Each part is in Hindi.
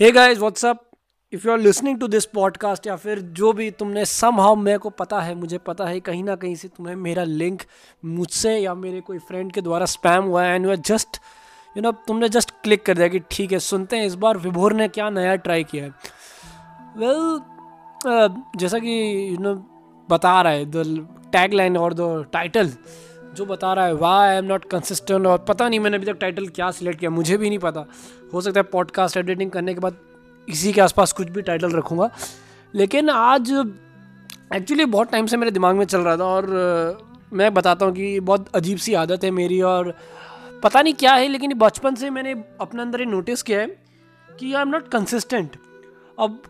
Hey guys what's up if you are listening to this podcast या फिर जो भी तुमने सम हाउ मेरे को पता है मुझे पता है कहीं ना कहीं से तुम्हें मेरा लिंक मुझसे या मेरे कोई फ्रेंड के द्वारा स्पैम हुआ है and you are just you know तुमने जस्ट क्लिक कर दिया कि ठीक है सुनते हैं इस बार विभोर ने क्या नया ट्राई किया है। वेल well, uh, जैसा कि यू you नो know, बता रहा है द टैग लाइन और द टाइटल जो बता रहा है वाह आई एम नॉट कंसिस्टेंट और पता नहीं मैंने अभी तक टाइटल क्या सिलेक्ट किया, मुझे भी नहीं पता। हो सकता है पॉडकास्ट एडिटिंग करने के बाद इसी के आसपास कुछ भी टाइटल रखूँगा। लेकिन आज एक्चुअली बहुत टाइम से मेरे दिमाग में चल रहा था और मैं बताता हूँ कि बहुत अजीब सी आदत है मेरी और पता नहीं क्या है, लेकिन बचपन से मैंने अपने अंदर ये नोटिस किया है कि आई एम नॉट कंसिस्टेंट अब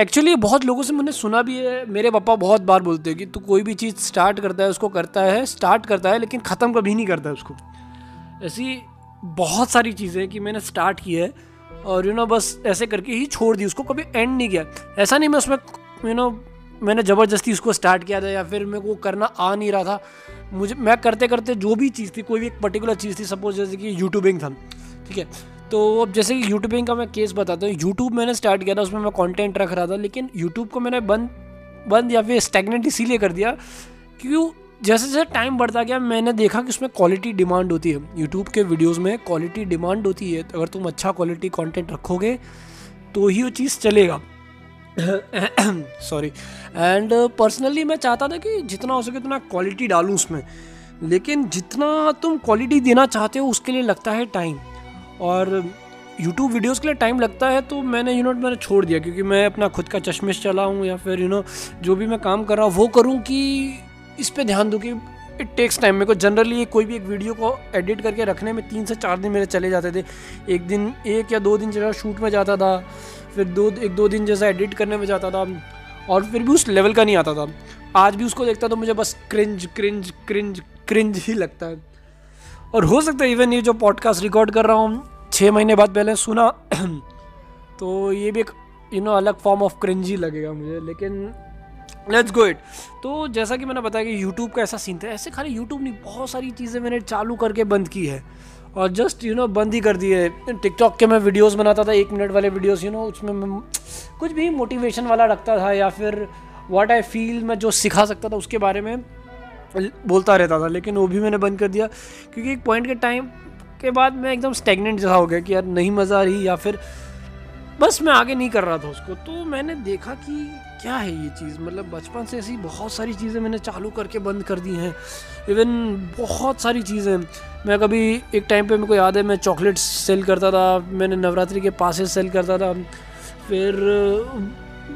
एक्चुअली बहुत लोगों से मैंने सुना भी है। मेरे पापा बहुत बार बोलते हैं कि तू कोई भी चीज़ स्टार्ट करता है, उसको करता है स्टार्ट करता है, लेकिन ख़त्म कभी नहीं करता उसको। ऐसी बहुत सारी चीज़ें कि मैंने स्टार्ट की है और यू नो बस ऐसे करके ही छोड़ दी, उसको कभी एंड नहीं किया। ऐसा नहीं मैं उसमें यू नो मैंने ज़बरदस्ती उसको स्टार्ट किया था या फिर मेरे को करना आ नहीं रहा था। मुझे, मैं करते करते जो भी चीज़ थी, कोई भी एक पर्टिकुलर चीज़ थी सपोज़ जैसे कि यूट्यूबिंग था, ठीक है? तो अब जैसे कि यूट्यूबिंग का मैं केस बताता हूँ यूट्यूब मैंने स्टार्ट किया था, उसमें मैं कंटेंट रख रहा था, लेकिन यूट्यूब को मैंने बंद बंद या फिर स्टेगनेंट इसीलिए कर दिया क्योंकि जैसे जैसे टाइम बढ़ता गया, मैंने देखा कि उसमें क्वालिटी डिमांड होती है। यूट्यूब के वीडियोस में क्वालिटी डिमांड होती है तो अगर तुम अच्छा क्वालिटी कंटेंट रखोगे तो ही वो चीज़ चलेगा। सॉरी एंड पर्सनली मैं चाहता था कि जितना हो सके उतना क्वालिटी डालूँ उसमें, लेकिन जितना तुम क्वालिटी देना चाहते हो, उसके लिए लगता है टाइम और यूट्यूब वीडियोस के लिए टाइम लगता है तो मैंने यू नो मैंने छोड़ दिया क्योंकि मैं अपना खुद का चश्मिश चलाऊँ या फिर यू नो जो भी मैं काम कर रहा हूँ, वो करूँ कि इस पर ध्यान दूँ कि इट टेक्स टाइम मेरे को जनरली कोई भी एक वीडियो को एडिट करके रखने में तीन से चार दिन मेरे चले जाते थे। एक दिन, एक या दो दिन जैसा शूट में जाता था, फिर दो, एक दो दिन जैसा एडिट करने में जाता था और फिर भी उस लेवल का नहीं आता था। आज भी उसको देखता तो मुझे बस क्रिंज क्रिंज क्रिंज क्रिंज ही लगता है। और हो सकता है इवन ये जो पॉडकास्ट रिकॉर्ड कर रहा हूँ छः महीने बाद पहले सुना तो ये भी एक यू नो अलग फॉर्म ऑफ़ क्रिंज लगेगा मुझे, लेकिन लेट्स गो इट तो जैसा कि मैंने बताया कि यूट्यूब का ऐसा सीन था, ऐसे खाली यूट्यूब नहीं, बहुत सारी चीज़ें मैंने चालू करके बंद की है। और जस्ट यू नो बंद ही कर दिए टिकटॉक के मैं वीडियोस बनाता था, एक मिनट वाले वीडियोस यू नो उसमें मैं कुछ भी मोटिवेशन वाला रखता था या फिर व्हाट आई फील मैं जो सिखा सकता था उसके बारे में बोलता रहता था, लेकिन वो भी मैंने बंद कर दिया, क्योंकि एक पॉइंट के टाइम के बाद मैं एकदम स्टेगनेंट जैसा हो गया कि यार नहीं मज़ा आ रही या फिर बस मैं आगे नहीं कर रहा था उसको। तो मैंने देखा कि क्या है ये चीज़? मतलब बचपन से ऐसी बहुत सारी चीज़ें मैंने चालू करके बंद कर दी हैं। इवन बहुत सारी चीज़ें। मैं कभी एक टाइम पे मेरे को याद है, मैं चॉकलेट सेल करता था, मैंने नवरात्रि के पासेस सेल करता था। फिर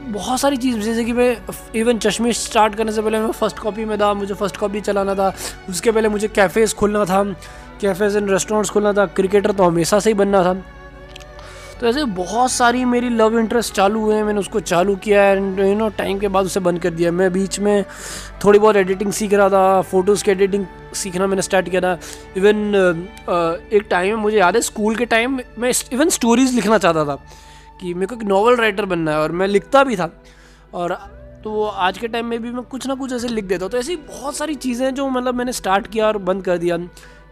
बहुत सारी चीज़, जैसे कि मैं इवन चश्मे स्टार्ट करने से पहले मैं फ़र्स्ट कॉपी में था, मुझे फ़र्स्ट कॉपी चलाना था। उसके पहले मुझे कैफ़ेज़ खोलना था कैफ़ेज़ एंड रेस्टोरेंट्स खोलना था। क्रिकेटर तो हमेशा से ही बनना था। तो ऐसे बहुत सारी मेरी लव इंटरेस्ट चालू हुए हैं। मैंने उसको चालू किया एंड यू नो टाइम के बाद उसे बंद कर दिया। मैं बीच में थोड़ी बहुत एडिटिंग सीख रहा था फ़ोटोज़ की एडिटिंग सीखना मैंने स्टार्ट किया था। इवन एक टाइम मुझे याद है स्कूल के टाइम मैं इवन स्टोरीज़ लिखना चाहता था। कि मेरे को एक नॉवल राइटर बनना है और मैं लिखता भी था। और तो आज के टाइम में भी मैं कुछ ना कुछ ऐसे लिख देता हूँ। तो ऐसी बहुत सारी चीज़ें जो मतलब मैंने स्टार्ट किया और बंद कर दिया।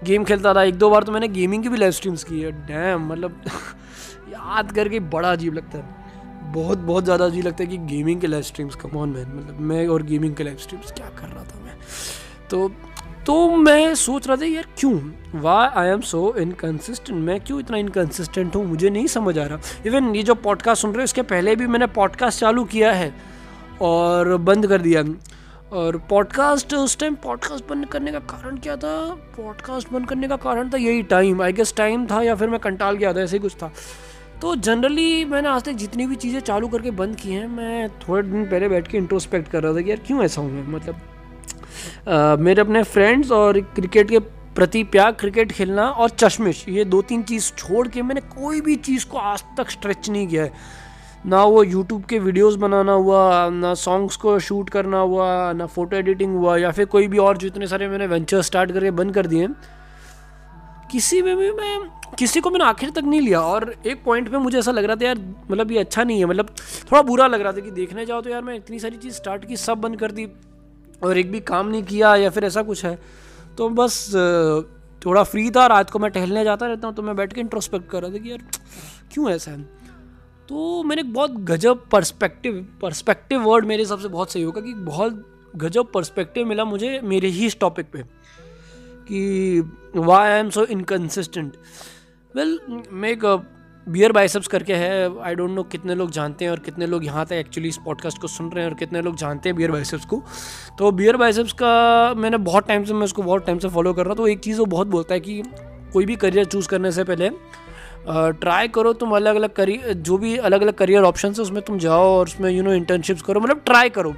गेम खेलता था एक दो बार तो मैंने गेमिंग की भी लाइव स्ट्रीम्स की है। डैम मतलब याद करके बड़ा अजीब लगता है। बहुत बहुत ज़्यादा अजीब लगता है कि गेमिंग के live streams come on man मतलब मैं और गेमिंग के लाइव स्ट्रीम्स क्या कर रहा था मैं? तो तो मैं सोच रहा था, यार, क्यों? Why I am so inconsistent मैं क्यों इतना इनकन्सिस्टेंट हूँ? मुझे नहीं समझ आ रहा। इवन ये जो पॉडकास्ट सुन रहे हो, इसके पहले भी मैंने पॉडकास्ट चालू किया है और बंद कर दिया। और पॉडकास्ट उस टाइम पॉडकास्ट बंद करने का कारण क्या था? पॉडकास्ट बंद करने का कारण था यही टाइम आई गेस टाइम था या फिर मैं कंटाल गया था, ऐसे ही कुछ था। तो जनरली मैंने आज तक जितनी भी चीज़ें चालू करके बंद की हैं, मैं थोड़े दिन पहले बैठ के इंट्रोस्पेक्ट कर रहा था कि यार क्यों ऐसा हूँ मैं मतलब मेरे अपने फ्रेंड्स और क्रिकेट के प्रति प्यार क्रिकेट खेलना और चश्मिश, ये दो तीन चीज़ छोड़ के मैंने कोई भी चीज़ को आज तक स्ट्रेच नहीं किया है। ना वो यूट्यूब के वीडियोस बनाना हुआ, ना सॉन्ग्स को शूट करना हुआ, ना फ़ोटो एडिटिंग हुआ, या फिर कोई भी और जो इतने सारे मैंने वेंचर स्टार्ट करके बंद कर दिए किसी में भी मैं, किसी को मैंने आखिर तक नहीं लिया और एक पॉइंट पे मुझे ऐसा लग रहा था, यार मतलब ये अच्छा नहीं है। मतलब थोड़ा बुरा लग रहा था कि देखने जाओ तो यार, मैं इतनी सारी चीज़ स्टार्ट की, सब बंद कर दी। और एक भी काम नहीं किया या फिर ऐसा कुछ है तो बस थोड़ा फ्री था, रात को मैं टहलने जाता रहता हूँ तो मैं बैठ के इंट्रोस्पेक्ट कर रहा था कि यार, क्यों ऐसा है? तो मैंने एक बहुत गजब पर्सपेक्टिव पर्सपेक्टिव वर्ड मेरे हिसाब से बहुत सही होगा कि बहुत गजब पर्सपेक्टिव मिला मुझे मेरे ही इस टॉपिक पे, कि why I am so inconsistent well मैं एक बियर बाइसेप्स करके है आई डोंट नो कितने लोग जानते हैं और कितने लोग यहाँ तक एक्चुअली इस पॉडकास्ट को सुन रहे हैं और कितने लोग जानते हैं बियर बाइसेप्स को। तो बियर बाइसेप्स का मैंने बहुत टाइम से, मैं उसको बहुत टाइम से फॉलो कर रहा तो एक चीज़ वो बहुत बोलता है कि कोई भी करियर चूज़ करने से पहले ट्राई करो तुम अलग अलग करियर जो भी अलग अलग करियर ऑप्शन है, उसमें तुम जाओ और उसमें यू नो इंटर्नशिप्स करो मतलब ट्राई करो।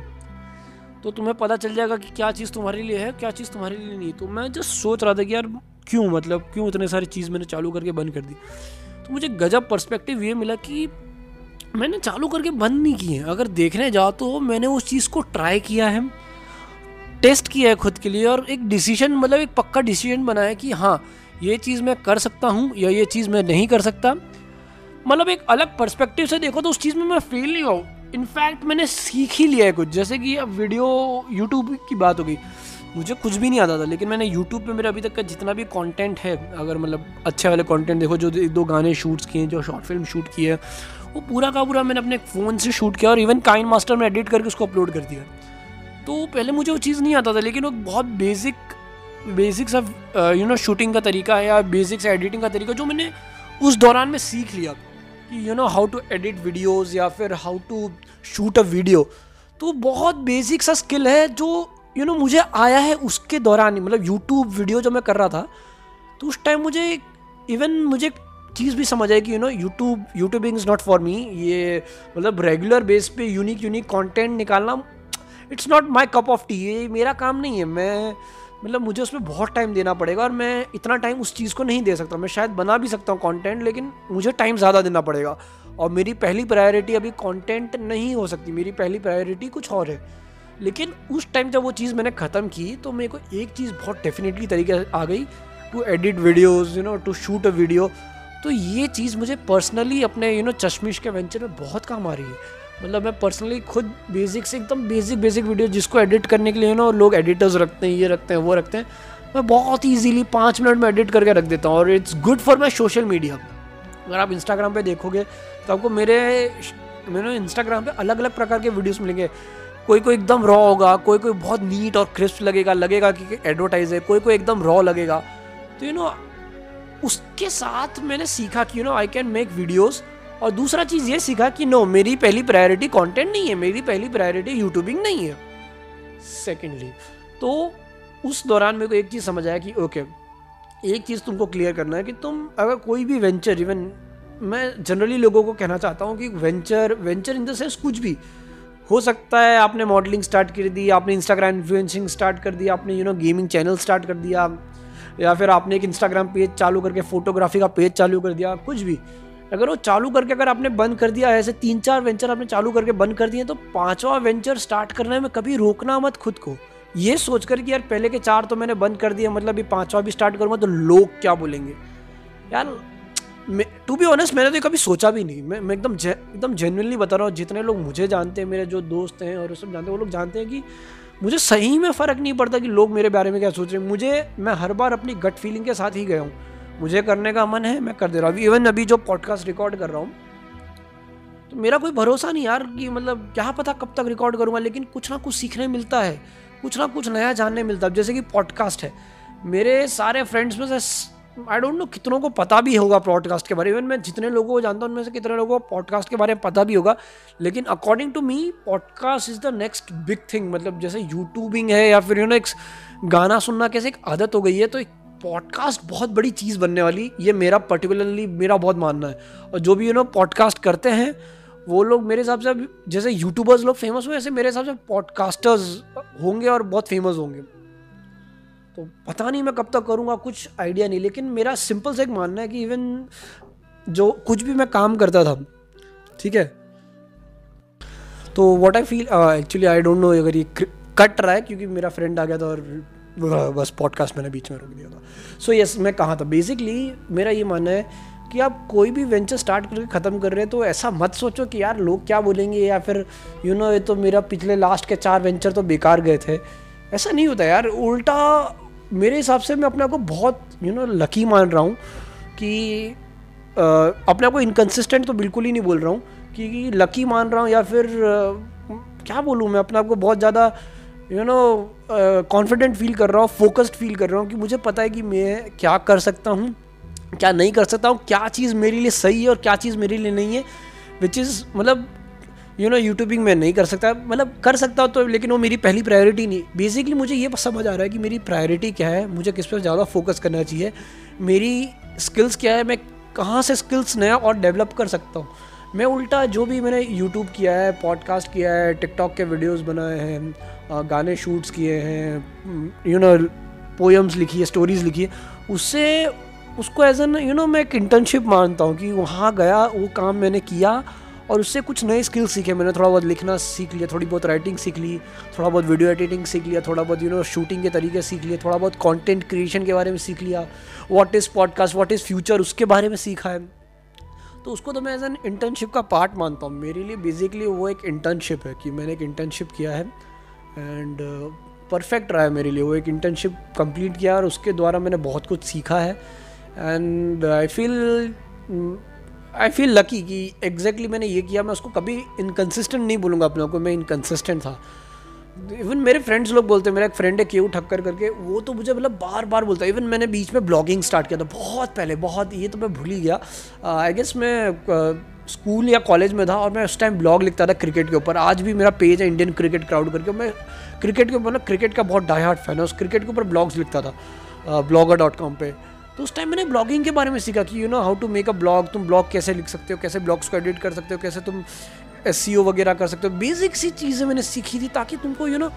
तो तुम्हें पता चल जाएगा कि क्या चीज़ तुम्हारे लिए है, क्या चीज़ तुम्हारे लिए नहीं तो मैं जस्ट सोच रहा था कि यार क्यों मतलब क्यों इतने सारी चीज़ मैंने चालू करके बंद कर दी। तो मुझे गजब पर्सपेक्टिव ये मिला कि मैंने चालू करके बंद नहीं किए अगर देखने जाओ तो मैंने उस चीज़ को ट्राई किया है टेस्ट किया है खुद के लिए और एक डिसीज़न मतलब एक पक्का डिसीज़न बनाया कि हाँ ये चीज़ मैं कर सकता हूँ या ये चीज़ मैं नहीं कर सकता। मतलब एक अलग पर्सपेक्टिव से देखो तो उस चीज़ में मैं फेल नहीं हुआ। इनफैक्ट मैंने सीख ही लिया है कुछ। जैसे कि अब वीडियो यूट्यूब की बात हो गई। मुझे कुछ भी नहीं आता था, लेकिन मैंने यूट्यूब पे मेरा अभी तक का जितना भी कंटेंट है, अगर मतलब अच्छे वाले कंटेंट देखो, जो एक दो गाने शूट्स किए, जो शॉर्ट फ़िल्म शूट की है वो पूरा का पूरा मैंने अपने फ़ोन से शूट किया और इवन काइन मास्टर में एडिट करके उसको अपलोड कर दिया। तो पहले मुझे वो चीज़ नहीं आता था, लेकिन वो बहुत basic basic of you know shooting का तरीका है या बेसिक्स एडिटिंग का तरीका जो मैंने उस दौरान में सीख लिया कि you know how to edit videos या फिर how to shoot a video तो बहुत बेसिक सा स्किल है जो यू नो मुझे आया है उसके दौरान ही मतलब यूट्यूब वीडियो जो मैं कर रहा था तो उस टाइम मुझे इवन मुझे चीज़ भी समझ आई कि you know YouTube YouTubing is not for me ये मतलब रेगुलर बेस पे यूनिक यूनिक कंटेंट निकालना it's not my cup of tea ये मेरा काम नहीं है। मैं मतलब मुझे उसमें बहुत टाइम देना पड़ेगा और मैं इतना टाइम उस चीज़ को नहीं दे सकता। मैं शायद बना भी सकता हूँ कंटेंट लेकिन मुझे टाइम ज़्यादा देना पड़ेगा। और मेरी पहली प्रायोरिटी अभी कंटेंट नहीं हो सकती। मेरी पहली प्रायोरिटी कुछ और है। लेकिन उस टाइम जब वो चीज़ मैंने ख़त्म की तो मेरे को एक चीज़ बहुत डेफिनेटली तरीके आ गई to edit videos you know to shoot a video तो ये चीज़ मुझे पर्सनली अपने यू नो चश्मिश के वेंचर में बहुत काम आ रही है। मतलब मैं पर्सनली खुद बेसिक से एकदम बेसिक बेसिक वीडियो जिसको एडिट करने के लिए यू नो लोग एडिटर्स रखते हैं, ये रखते हैं, वो रखते हैं, मैं बहुत ईजीली पाँच मिनट में एडिट करके रख देता हूँ। और it's good for my social media अगर आप इंस्टाग्राम पे देखोगे तो आपको मेरे मेरे इंस्टाग्राम पे अलग अलग प्रकार के वीडियोस मिलेंगे। कोई कोई एकदम रॉ होगा, कोई कोई बहुत नीट और क्रिस्प लगेगा लगेगा कि एडवर्टाइज है, कोई कोई एकदम रॉ लगेगा। तो यू नो उसके साथ मैंने सीखा कि you know I can make videos और दूसरा चीज़ ये सीखा कि नो मेरी पहली प्रायोरिटी कंटेंट नहीं है, मेरी पहली प्रायोरिटी यूट्यूबिंग नहीं है। सेकेंडली तो उस दौरान मेरे को एक चीज़ समझ आया कि ओके एक चीज़ तुमको क्लियर करना है कि तुम अगर कोई भी वेंचर इवन मैं जनरली लोगों को कहना चाहता हूँ कि venture venture in the sense कुछ भी हो सकता है आपने मॉडलिंग स्टार्ट कर दी, आपने इंस्टाग्राम इन्फ्लुएंसिंग स्टार्ट कर दिया आपने you know gaming channel start कर दिया, या फिर आपने एक इंस्टाग्राम पेज चालू करके फोटोग्राफी का पेज चालू कर दिया, कुछ भी। अगर वो चालू करके अगर आपने बंद कर दिया, ऐसे तीन चार वेंचर आपने चालू करके बंद कर दिए तो पांचवा वेंचर स्टार्ट करने में कभी रोकना मत खुद को। ये सोच कर कि यार, पहले के चार तो मैंने बंद कर दिया मतलब ये पांचवा भी स्टार्ट करूँगा तो लोग क्या बोलेंगे? यार टू बी ऑनेस्ट मैंने तो कभी सोचा भी नहीं। मैं मैं एकदम एकदम जेनुअनली बता रहा हूँ, जितने लोग मुझे जानते हैं, मेरे जो दोस्त हैं और सब जानते हैं, वो लोग जानते हैं कि मुझे सही में फ़र्क नहीं पड़ता कि लोग मेरे बारे में क्या सोच रहे हैं। मुझे, मैं हर बार अपनी गट फीलिंग के साथ ही गया हूँ। मुझे करने का मन है, मैं कर दे रहा हूँ। इवन अभी जो पॉडकास्ट रिकॉर्ड कर रहा हूँ तो मेरा कोई भरोसा नहीं यार कि मतलब क्या पता कब तक रिकॉर्ड करूँगा, लेकिन कुछ ना कुछ सीखने मिलता है। कुछ ना कुछ नया जानने मिलता है। जैसे कि पॉडकास्ट है, मेरे सारे फ्रेंड्स में से आई डोंट नो कितनों को पता भी होगा पॉडकास्ट के बारे में। इवन मैं जितने लोगों को जानता हूँ, उनमें से कितने लोगों को पॉडकास्ट के बारे में पता भी होगा। लेकिन according to me podcast is the next big thing मतलब जैसे यूट्यूबिंग है या फिर यू नो एक गाना सुनना कैसे एक आदत हो गई है तो एक पॉडकास्ट बहुत बड़ी चीज़ बनने वाली। ये मेरा पर्टिकुलरली मेरा बहुत मानना है। और जो भी यू नो पॉडकास्ट करते हैं, वो लोग मेरे हिसाब से जैसे यूट्यूबर्स लोग फ़ेमस हुए, ऐसे मेरे हिसाब से पॉडकास्टर्स होंगे और बहुत फ़ेमस होंगे। तो पता नहीं मैं कब तक करूँगा कुछ आइडिया नहीं। लेकिन मेरा सिंपल सा एक मानना है कि इवन जो कुछ भी मैं काम करता था ठीक है? तो what I feel actually I don't know अगर ये कट रहा है क्योंकि मेरा फ्रेंड आ गया था और बस पॉडकास्ट मैंने बीच में रोक दिया था। सो so, यस yes, मैं कहाँ था? बेसिकली मेरा ये मानना है कि आप कोई भी वेंचर स्टार्ट करके ख़त्म कर रहे हैं तो ऐसा मत सोचो कि यार लोग क्या बोलेंगे या फिर यू you नो know, ये तो मेरा पिछले लास्ट के चार वेंचर तो बेकार गए थे। ऐसा नहीं होता यार उल्टा मेरे हिसाब से मैं अपने आप को बहुत यू नो लकी मान रहा हूँ कि अपने आप को इनकन्सिस्टेंट तो बिल्कुल ही नहीं बोल रहा हूँ कि लकी मान रहा हूँ या फिर क्या बोलूँ मैं अपने आप को बहुत ज़्यादा यू नो कॉन्फिडेंट फील कर रहा हूँ फोकस्ड फील कर रहा हूँ कि मुझे पता है कि मैं क्या कर सकता हूँ, क्या नहीं कर सकता हूँ, क्या चीज़ मेरे लिए सही है और क्या चीज़ मेरे लिए नहीं है विच इज़ मतलब यू नो यूट्यूबिंग मैं नहीं कर सकता। मतलब कर सकता तो लेकिन वो मेरी पहली प्रायोरिटी नहीं। बेसिकली मुझे ये समझ आ रहा है कि मेरी प्रायोरिटी क्या है, मुझे किस पर ज़्यादा फोकस करना चाहिए। मेरी स्किल्स क्या है, मैं कहाँ से स्किल्स नया और डेवलप कर सकता हूँ? मैं उल्टा जो भी मैंने यूट्यूब किया है पॉडकास्ट किया है टिकटॉक के वीडियोस बनाए हैं गाने शूट्स किए हैं यू नो पोएम्स लिखी है स्टोरीज़ लिखी है, उससे, उसको एज एन यू नो मैं एक इंटर्नशिप मानता हूँ कि वहाँ गया, वो काम मैंने किया और उससे कुछ नए स्किल्स सीखे। मैंने थोड़ा बहुत लिखना सीख लिया थोड़ी बहुत राइटिंग सीख ली थोड़ा बहुत वीडियो एडिटिंग सीख लिया थोड़ा बहुत यू नो शूटिंग के तरीके सीख लिया थोड़ा बहुत कंटेंट क्रिएशन के बारे में सीख लिया। What is podcast what is future उसके बारे में सीखा है। तो उसको तो मैं एज एन इंटर्नशिप का पार्ट मानता हूँ। मेरे लिए बेसिकली वो एक इंटर्नशिप है कि मैंने एक इंटर्नशिप किया है। एंड परफेक्ट uh, रहा है मेरे लिए। वो एक इंटर्नशिप कंप्लीट किया और उसके द्वारा मैंने बहुत कुछ सीखा है। And I feel I feel lucky कि एग्जैक्टली मैंने ये किया मैं उसको कभी इनकन्सिस्टेंट नहीं बोलूँगा अपने को मैं इनकन्सिस्टेंट था। इवन मेरे फ्रेंड्स लोग बोलते हैं मेरा एक फ्रेंड है केव ठक्कर करके वो तो मुझे मतलब बार बार बोलता है इवन मैंने बीच में ब्लॉगिंग स्टार्ट किया था बहुत पहले बहुत ये तो मैं भूल ही गया। आई uh, गेस मैं स्कूल uh, या कॉलेज में था और मैं उस टाइम ब्लॉग लिखता था क्रिकेट के ऊपर। आज भी मेरा पेज है इंडियन क्रिकेट क्राउड करके मैं क्रिकेट के ऊपर ना क्रिकेट का बहुत डाई हार्ट फ़ैन है उस क्रिकेट के ऊपर ब्लॉग्स लिखता था ब्लॉगर डॉट कॉम पर तो उस टाइम मैंने ब्लॉगिंग के बारे में सीखा कि you know how to make a blog तुम ब्लॉग कैसे लिख सकते हो, कैसे ब्लॉग्स को एडिट कर सकते हो, कैसे तुम एस e वगैरह कर सकते हो। बेसिक सी चीज़ें मैंने सीखी थी ताकि तुमको यू नो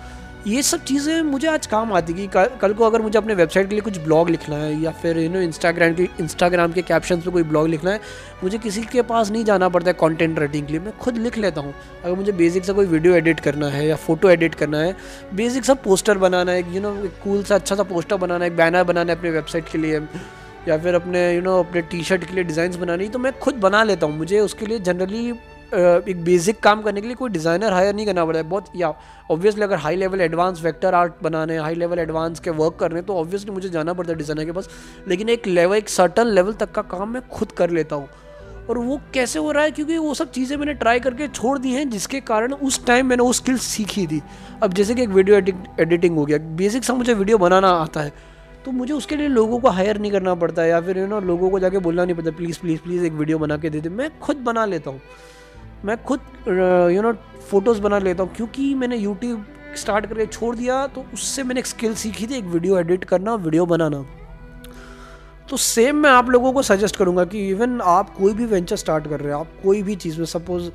ये सब चीज़ें मुझे आज काम आती कि कल को अगर मुझे अपने वेबसाइट के लिए कुछ ब्लॉग लिखना है या फिर यू नो इंस्टाग्राम के इंस्टाग्राम के कैप्शन पे कोई ब्लॉग लिखना है, मुझे किसी के पास नहीं जाना पड़ता है कंटेंट राइटिंग के लिए। मैं खुद लिख लेता हूँ। अगर मुझे बेसिक सा कोई वीडियो एडिट करना है या फ़ोटो एडिट करना है बेसिक सा पोस्टर बनाना है यू नो कूल सा अच्छा सा पोस्टर बनाना है, एक बैनर बनाना है अपने वेबसाइट के लिए, या फिर अपने यू नो अपने टी शर्ट के लिए डिज़ाइंस बनानी तो मैं खुद बना लेता हूँ। मुझे उसके लिए जनरली एक बेसिक काम करने के लिए कोई डिज़ाइनर हायर नहीं करना पड़ता है। बहुत, या ऑब्वियसली अगर high level advance vector art बनाने हाई लेवल एडवांस के वर्क करने तो ऑब्वियसली मुझे जाना पड़ता है डिज़ाइनर के पास। लेकिन एक लेवल एक सर्टन लेवल तक का काम मैं खुद कर लेता हूँ। और वो कैसे हो रहा है? क्योंकि वो सब चीज़ें मैंने ट्राई करके छोड़ दी हैं, जिसके कारण उस टाइम मैंने वो स्किल्स सीखी थी। अब जैसे कि एक वीडियो एडिटिंग हो गया। बेसिक सा मुझे वीडियो बनाना आता है। तो मुझे उसके लिए लोगों को हायर नहीं करना पड़ता या फिर यू नो लोगों को जाके बोलना नहीं पड़ता प्लीज़ प्लीज़ प्लीज़ एक वीडियो बना के दे दे। मैं खुद बना लेता हूँ। मैं खुद यू नो फ़ोटोज़ बना लेता हूँ, क्योंकि मैंने यूट्यूब स्टार्ट करके छोड़ दिया तो उससे मैंने एक स्किल सीखी थी, एक वीडियो एडिट करना वीडियो बनाना। तो सेम मैं आप लोगों को सजेस्ट करूँगा कि इवन आप कोई भी वेंचर स्टार्ट कर रहे हैं, आप कोई भी चीज़ में सपोज़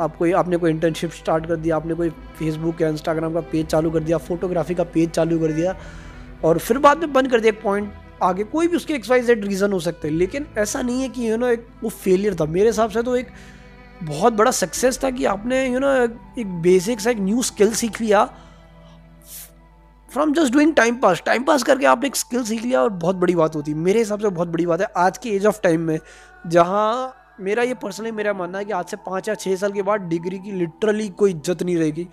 आप कोई आपने कोई इंटर्नशिप स्टार्ट कर दिया, आपने कोई फेसबुक या इंस्टाग्राम का पेज चालू कर दिया फोटोग्राफी का पेज चालू कर दिया, और फिर बाद में बंद कर दिया एक पॉइंट आगे, कोई भी उसके एक्स वाई जेड रीज़न हो सकते हैं, लेकिन ऐसा नहीं है कि यू नो एक वो फेलियर था। मेरे हिसाब से तो एक बहुत बड़ा सक्सेस था कि आपने यू you नो know, एक बेसिक सा एक न्यू स्किल सीख लिया। From just doing time pass time pass करके आपने एक स्किल सीख लिया और बहुत बड़ी बात होती। है मेरे हिसाब से बहुत बड़ी बात है आज के एज ऑफ़ टाइम में जहाँ मेरा ये पर्सनली मेरा मानना है कि आज से पाँच या छः साल के बाद डिग्री की लिटरली कोई इज़्ज़त नहीं रहेगी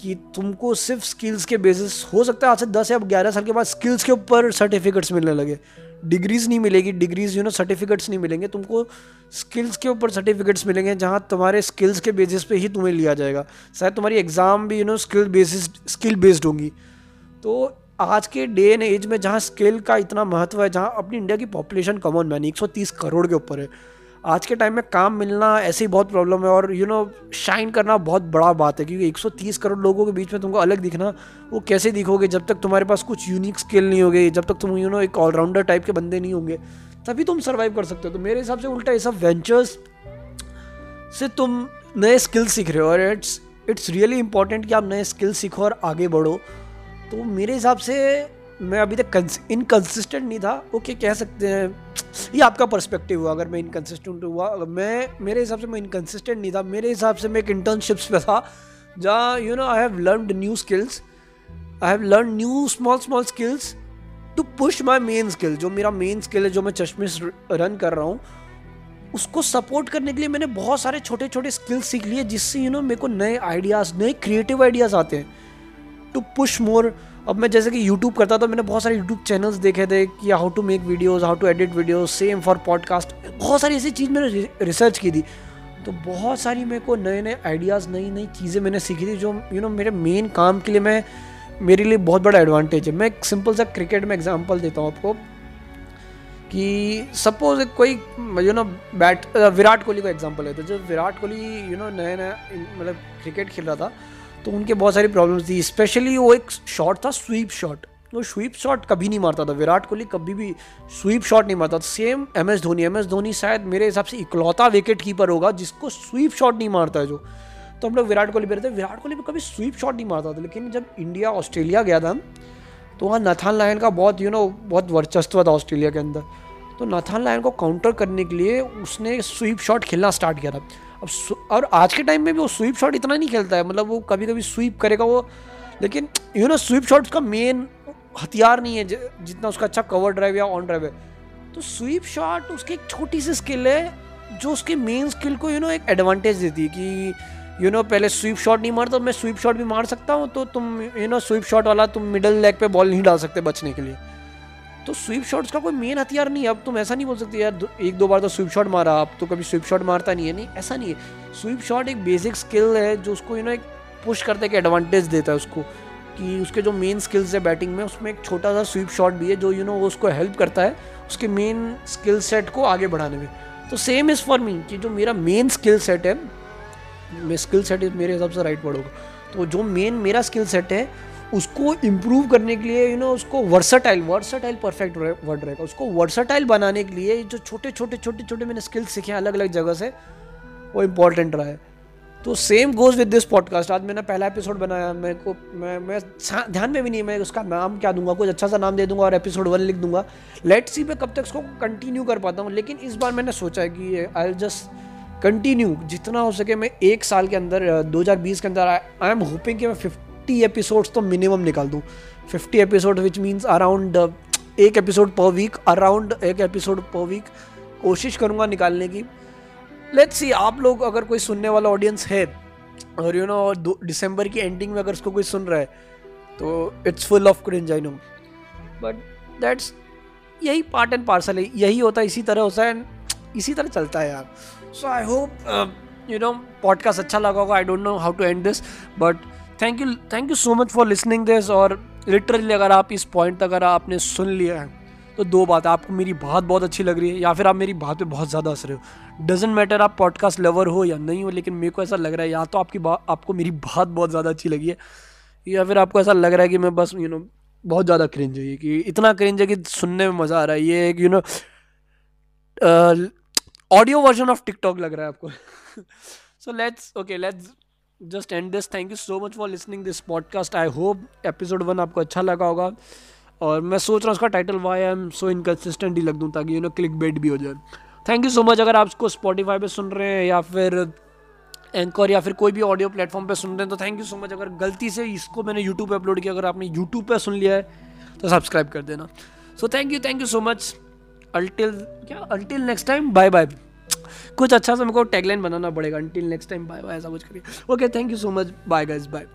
कि तुमको सिर्फ़ स्किल्स के बेसिस हो सकता है आज से दस या ग्यारह साल के बाद स्किल्स के ऊपर सर्टिफिकेट्स मिलने लगे। डिग्रीज नहीं मिलेगी डिग्रीज यू नो सर्टिफिकेट्स नहीं मिलेंगे। तुमको स्किल्स के ऊपर सर्टिफिकेट्स मिलेंगे जहाँ तुम्हारे स्किल्स के बेसिस पे ही तुम्हें लिया जाएगा। शायद तुम्हारी एग्ज़ाम भी you know skill basis skill based होंगी। तो आज के डे एंड एज में जहाँ स्किल का इतना महत्व है, जहाँ अपनी इंडिया की पॉपुलेशन कमन मैन एक सौ तीस करोड़ के ऊपर है। आज के टाइम में काम मिलना ऐसे ही बहुत प्रॉब्लम है और यू नो शाइन करना बहुत बड़ा बात है क्योंकि 130 करोड़ लोगों के बीच में तुमको अलग दिखना, वो कैसे दिखोगे जब तक तुम्हारे पास कुछ यूनिक स्किल नहीं होगी, जब तक तुम यू नो एक ऑलराउंडर टाइप के बंदे नहीं होंगे, तभी तुम सर्वाइव कर सकते हो। तो मेरे हिसाब से उल्टा ये सब वेंचर्स से तुम नए स्किल सीख रहे हो और इट्स इट्स रियली इंपॉर्टेंट कि आप नए स्किल सीखो और आगे बढ़ो। तो मेरे हिसाब से मैं अभी तक इनकन्सिस्टेंट नहीं था। ओके कह सकते हैं? ये आपका पर्सपेक्टिव हुआ, अगर मैं इनकन्सिस्टेंट हुआ मैं, मेरे हिसाब से मैं इनकन्सिस्टेंट नहीं था, मेरे हिसाब से मैं एक इंटर्नशिप्स पे था, जहाँ you know I have learn new skills I have learn new small small skills to push my main skill जो मेरा मेन स्किल है, जो मैं चश्मिश रन कर रहा हूँ, उसको सपोर्ट करने के लिए मैंने बहुत सारे छोटे छोटे स्किल्स सीख लिए, जिससे यू नो मेरे को नए आइडियाज़ नए क्रिएटिव आइडियाज़ आते हैं। टू पुश मोर अब मैं जैसे कि यूट्यूब करता था मैंने बहुत सारे यूट्यूब चैनल्स देखे थे कि how to make videos how to edit videos same for podcast बहुत सारी ऐसी चीज़ मैंने रिसर्च की थी। तो बहुत सारी मेरे को नए नए आइडियाज़ नई नई चीज़ें मैंने सीखी थी जो यू you नो know, मेरे मेन काम के लिए मैं मेरे लिए बहुत बड़ा एडवांटेज है। मैं एक सिंपल सा क्रिकेट में एग्जांपल देता हूँ आपको कि सपोज़ कोई you know bat Virat Kohli का एग्जांपल है। तो जब विराट कोहली यू नो नया नया मतलब क्रिकेट खेल रहा था तो उनके बहुत सारी प्रॉब्लम्स थी। स्पेशली वो एक शॉट था स्वीप शॉट वो स्वीप शॉट कभी नहीं मारता था। विराट कोहली कभी भी स्वीप शॉट नहीं मारता था। Same M S Dhoni. M S Dhoni शायद मेरे हिसाब से इकलौता विकेट कीपर होगा, जिसको स्वीप शॉट नहीं मारता है जो। तो हम लोग विराट कोहली पे रहते विराट कोहली भी कभी स्वीप शॉट नहीं मारता था। लेकिन जब इंडिया ऑस्ट्रेलिया गया था तो वहाँ नथान लायन का बहुत यू नो बहुत वर्चस्व था ऑस्ट्रेलिया के अंदर। तो नथान लायन को काउंटर करने के लिए उसने स्वीप शॉट खेलना स्टार्ट किया था। अब और आज के टाइम में भी वो स्वीप शॉट इतना नहीं खेलता है मतलब वो कभी कभी स्वीप करेगा वो, लेकिन यू नो स्वीप शॉट उसका मेन हथियार नहीं है जितना उसका अच्छा कवर ड्राइव या ऑन ड्राइव है। तो स्वीप शॉट उसकी एक छोटी सी स्किल है, जो उसके मेन स्किल को यू नो एक एडवांटेज देती है कि यू नो पहले स्वीप शॉट नहीं मारता, मैं स्वीप शॉट भी मार सकता हूँ तो तुम यू नो स्वीप शॉट वाला तुम मिडल लेग पे बॉल नहीं डाल सकते बचने के लिए। तो स्वीप शॉट्स का कोई मेन हथियार नहीं है। अब तुम ऐसा नहीं बोल सकते यार एक दो बार तो स्वीप शॉट मारा, अब तो कभी स्वीप शॉट मारता नहीं है। नहीं, ऐसा नहीं है। स्वीप शॉट एक बेसिक स्किल है, जो उसको यू नो एक पुश करते के एडवांटेज देता है उसको, कि उसके जो मेन स्किल्स है बैटिंग में, उसमें एक छोटा सा स्वीप शॉट भी है, जो यू नो वो उसको हेल्प करता है उसके मेन स्किल सेट को आगे बढ़ाने में। तो सेम इज़ फॉर मी कि जो मेरा मेन स्किल सेट है स्किल सेट मेरे हिसाब से राइट वर्ड होगा। तो जो मेन मेरा स्किल सेट है उसको इम्प्रूव करने के लिए यू you नो know, उसको वर्साटाइल वर्साटाइल परफेक्ट वर्ड रहेगा। उसको वर्साटाइल बनाने के लिए जो छोटे छोटे छोटे छोटे मैंने स्किल्स सीखे अलग अलग जगह से वो इंपॉर्टेंट रहा है। तो same goes with this podcast आज मैंने पहला एपिसोड बनाया मेरे को मैं मैं ध्यान में भी नहीं मैं उसका नाम क्या दूँगा कुछ अच्छा सा नाम दे दूँगा और एपिसोड वन लिख दूँगा। लेट सी मैं कब तक उसको कंटिन्यू कर पाता हूँ लेकिन इस बार मैंने सोचा है कि आई जस्ट कंटिन्यू जितना हो सके मैं एक साल के अंदर 2020 के अंदर आई एम होपिंग कि मैं फिफ्टी एपिसोड्स तो मिनिमम निकाल दूँ। Fifty episode which means around एक एपिसोड पर वीक अराउंड एक एपिसोड पर वीक कोशिश करूँगा निकालने की। लेट्स सी आप लोग अगर कोई सुनने वाला ऑडियंस है, और यू नो दिसंबर की एंडिंग में अगर उसको कोई सुन रहा है तो it's full of cringe I know but that's यही पार्ट एंड पार्सल है, यही होता है, इसी तरह होता है एंड इसी तरह चलता है यार। So I hope you know podcast अच्छा लगा होगा I don't know how to end this but thank you thank you so much for listening this और लिटरली अगर आप इस पॉइंट तक अगर आपने सुन लिया है तो दो बात है आपको मेरी बात बहुत अच्छी लग रही है, या फिर आप मेरी बात पे बहुत ज़्यादा हंस रहे हो। डजेंट मैटर आप पॉडकास्ट लवर हो या नहीं हो, लेकिन मेरे को ऐसा लग रहा है, या तो आपकी बात आपको मेरी बात बहुत ज़्यादा अच्छी लगी है, या फिर आपको ऐसा लग रहा है कि मैं बस यू नो बहुत ज़्यादा क्रिंज है कि इतना क्रिंज है कि सुनने में मज़ा आ रहा है, ये एक you know audio version of TikTok लग रहा है आपको। So let's okay let's just end this thank you so much for listening this podcast I hope episode one आपको अच्छा लगा होगा। और मैं सोच रहा हूँ उसका title why I am so inconsistent ही लग दूँ ताकि यू नो क्लिक बेट भी हो जाए। थैंक यू सो मच अगर आप इसको स्पॉटीफाई पे सुन रहे हैं या फिर एंकर या फिर कोई भी ऑडियो प्लेटफॉर्म पे सुन रहे हैं तो थैंक यू सो मच अगर गलती से इसको मैंने यूट्यूब पे अपलोड किया, अगर आपने यूट्यूब पे सुन लिया है तो सब्सक्राइब कर देना। So thank you thank you so much until क्या? Until next time bye bye कुछ अच्छा सा मेरे को टैगलाइन बनाना पड़ेगा। नेक्स्ट टाइम बाय बाय ऐसा कुछ करिए। Okay thank you so much bye guys bye